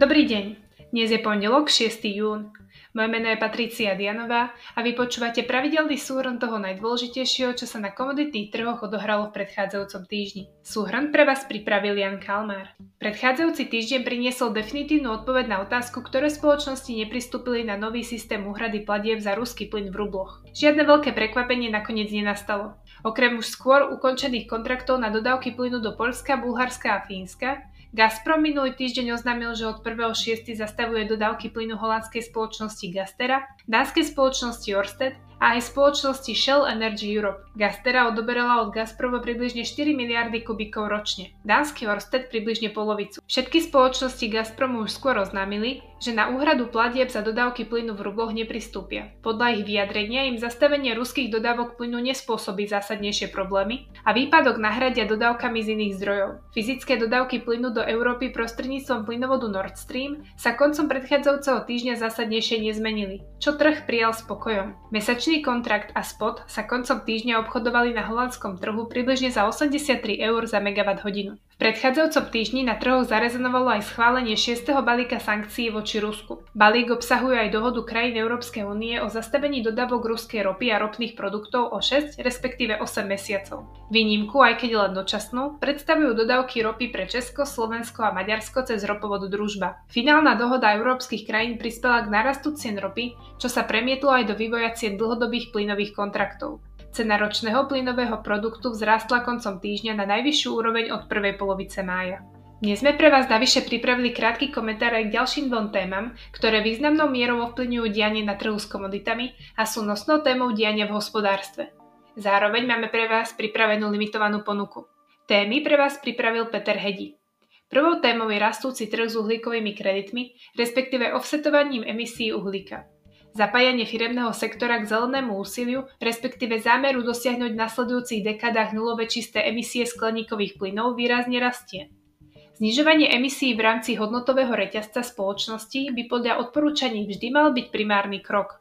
Dobrý deň, dnes je pondelok 6. jún. Moje meno je Patricia Dianová a vy počúvate pravidelný súhrn toho najdôležitejšieho, čo sa na komoditných trhoch odohralo v predchádzajúcom týždni. Súhrn pre vás pripravil Jan Kalmár. Predchádzajúci týždeň priniesol definitívnu odpoveď na otázku, ktoré spoločnosti nepristúpili na nový systém úhrady platieb za ruský plyn v rubloch. Žiadne veľké prekvapenie nakoniec nenastalo. Okrem už skôr ukončených kontraktov na dodávky plynu do Polska, Bulharska a Fínska, Gazprom minulý týždeň oznámil, že od 1.6. zastavuje dodávky plynu holandskej spoločnosti Gastera, dánskej spoločnosti Orsted a aj spoločnosti Shell Energy Europe. Gastera odoberala od Gazpromu približne 4 miliardy kubíkov ročne, dánsky Orsted približne polovicu. Všetky spoločnosti Gazpromu už skôr oznámili, že na úhradu platieb za dodávky plynu v rubloch nepristúpia. Podľa ich vyjadrenia im zastavenie ruských dodávok plynu nespôsobí zásadnejšie problémy a výpadok nahradia dodávkami z iných zdrojov. Fyzické dodávky plynu do Európy prostredníctvom plynovodu Nord Stream sa koncom predchádzajúceho týždňa zásadnejšie nezmenili, čo trh prijal spokojom. Mesačný kontrakt a spot sa koncom týždňa obchodovali na holandskom trhu približne za 83 eur za megawatt hodinu predchádzajúcom týždni na trhoch zarezonovalo aj schválenie 6. balíka sankcií voči Rusku. Balík obsahuje aj dohodu krajín Európskej únie o zastavení dodávok ruskej ropy a ropných produktov o 6, respektíve 8 mesiacov. Výnimku, aj keď len dočasnú, predstavujú dodávky ropy pre Česko, Slovensko a Maďarsko cez ropovod Družba. Finálna dohoda európskych krajín prispela k narastu cien ropy, čo sa premietlo aj do vývoja cien dlhodobých plynových kontraktov. Cena ročného plynového produktu vzrástla koncom týždňa na najvyššiu úroveň od prvej polovice mája. Dnes sme pre vás navyše pripravili krátky komentár aj k ďalším dvom témam, ktoré významnou mierou ovplyvňujú dianie na trhu s komoditami a sú nosnou témou diania v hospodárstve. Zároveň máme pre vás pripravenú limitovanú ponuku. Témy pre vás pripravil Peter Hedi. Prvou témou je rastúci trh s uhlíkovými kreditmi, respektíve offsetovaním emisí uhlíka. Zapájanie firemného sektora k zelenému úsiliu, respektíve zámeru dosiahnuť v nasledujúcich dekádach nulové čisté emisie skleníkových plynov výrazne rastie. Znižovanie emisí v rámci hodnotového reťazca spoločnosti by podľa odporúčaní vždy mal byť primárny krok.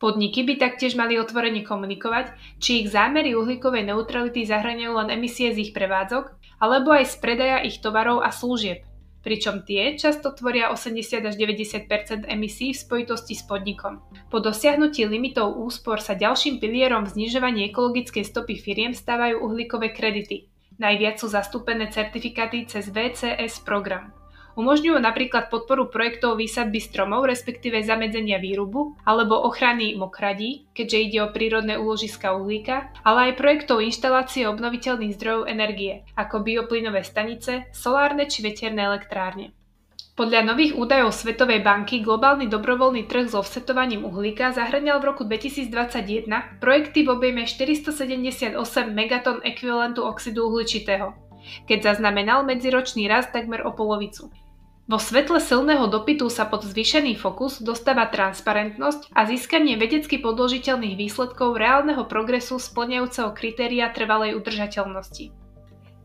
Podniky by taktiež mali otvorene komunikovať, či ich zámery uhlíkovej neutrality zahraňujú len emisie z ich prevádzok, alebo aj z predaja ich tovarov a služieb, pričom tie často tvoria 80 až 90% emisí v spojitosti s podnikom. Po dosiahnutí limitov úspor sa ďalším pilierom v znižovaní ekologickej stopy firiem stávajú uhlíkové kredity. Najviac sú zastúpené certifikáty cez VCS program. Umožňujú napríklad podporu projektov výsadby stromov, respektíve zamedzenia výrubu, alebo ochrany mokradí, keďže ide o prírodné úložiska uhlíka, ale aj projektov inštalácie obnoviteľných zdrojov energie, ako bioplynové stanice, solárne či veterné elektrárne. Podľa nových údajov Svetovej banky globálny dobrovoľný trh s offsetovaním uhlíka zahrňal v roku 2021 projekty v objeme 478 megaton ekvivalentu oxidu uhličitého, keď zaznamenal medziročný rast takmer o polovicu. Vo svetle silného dopytu sa pod zvýšený fokus dostáva transparentnosť a získanie vedecky podložiteľných výsledkov reálneho progresu splňajúceho kritéria trvalej udržateľnosti.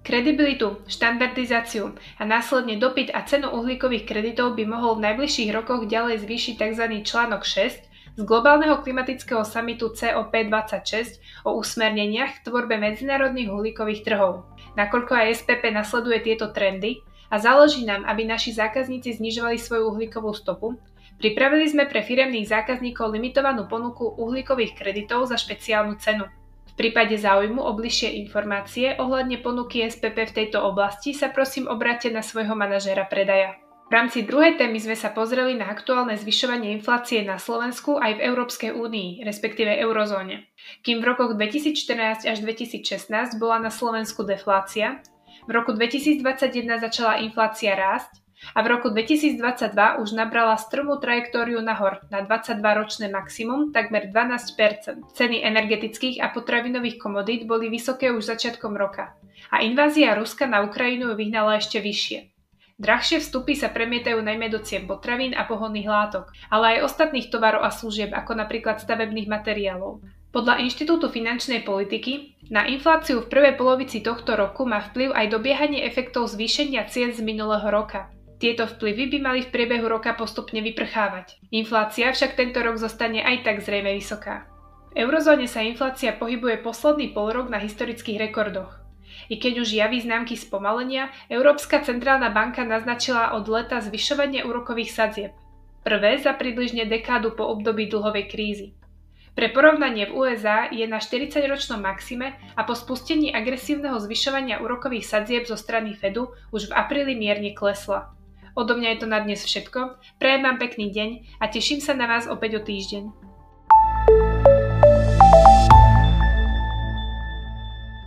Kredibilitu, štandardizáciu a následne dopyt a cenu uhlíkových kreditov by mohol v najbližších rokoch ďalej zvýšiť tzv. článok 6 z globálneho klimatického samitu COP26 o usmerneniach v tvorbe medzinárodných uhlíkových trhov. Nakoľko aj SPP nasleduje tieto trendy, a záleží nám, aby naši zákazníci znižovali svoju uhlíkovú stopu, pripravili sme pre firemných zákazníkov limitovanú ponuku uhlíkových kreditov za špeciálnu cenu. V prípade záujmu o bližšie informácie ohľadne ponuky SPP v tejto oblasti sa prosím obráte na svojho manažéra predaja. V rámci druhej témy sme sa pozreli na aktuálne zvyšovanie inflácie na Slovensku aj v Európskej únii, respektíve eurozóne. Kým v rokoch 2014 až 2016 bola na Slovensku deflácia, v roku 2021 začala inflácia rásť a v roku 2022 už nabrala strmú trajektóriu nahor na 22-ročné maximum takmer 12% Ceny energetických a potravinových komodít boli vysoké už začiatkom roka a invázia Ruska na Ukrajinu ju vyhnala ešte vyššie. Drahšie vstupy sa premietajú najmä do cien potravín a pohonných látok, ale aj ostatných tovarov a služieb, ako napríklad stavebných materiálov. Podľa Inštitútu finančnej politiky na infláciu v prvej polovici tohto roku má vplyv aj dobiehanie efektov zvýšenia cien z minulého roka. Tieto vplyvy by mali v priebehu roka postupne vyprchávať. Inflácia však tento rok zostane aj tak zrejme vysoká. V eurozóne sa inflácia pohybuje posledný pol rok na historických rekordoch. I keď už javí známky spomalenia, Európska centrálna banka naznačila od leta zvyšovanie úrokových sadzieb. Prvé za približne dekádu po období dlhovej krízy. Pre porovnanie v USA je na 40-ročnom maxime a po spustení agresívneho zvyšovania úrokových sadzieb zo strany Fedu už v apríli mierne klesla. Odo mňa je to na dnes všetko, prajem vám pekný deň a teším sa na vás opäť o týždeň.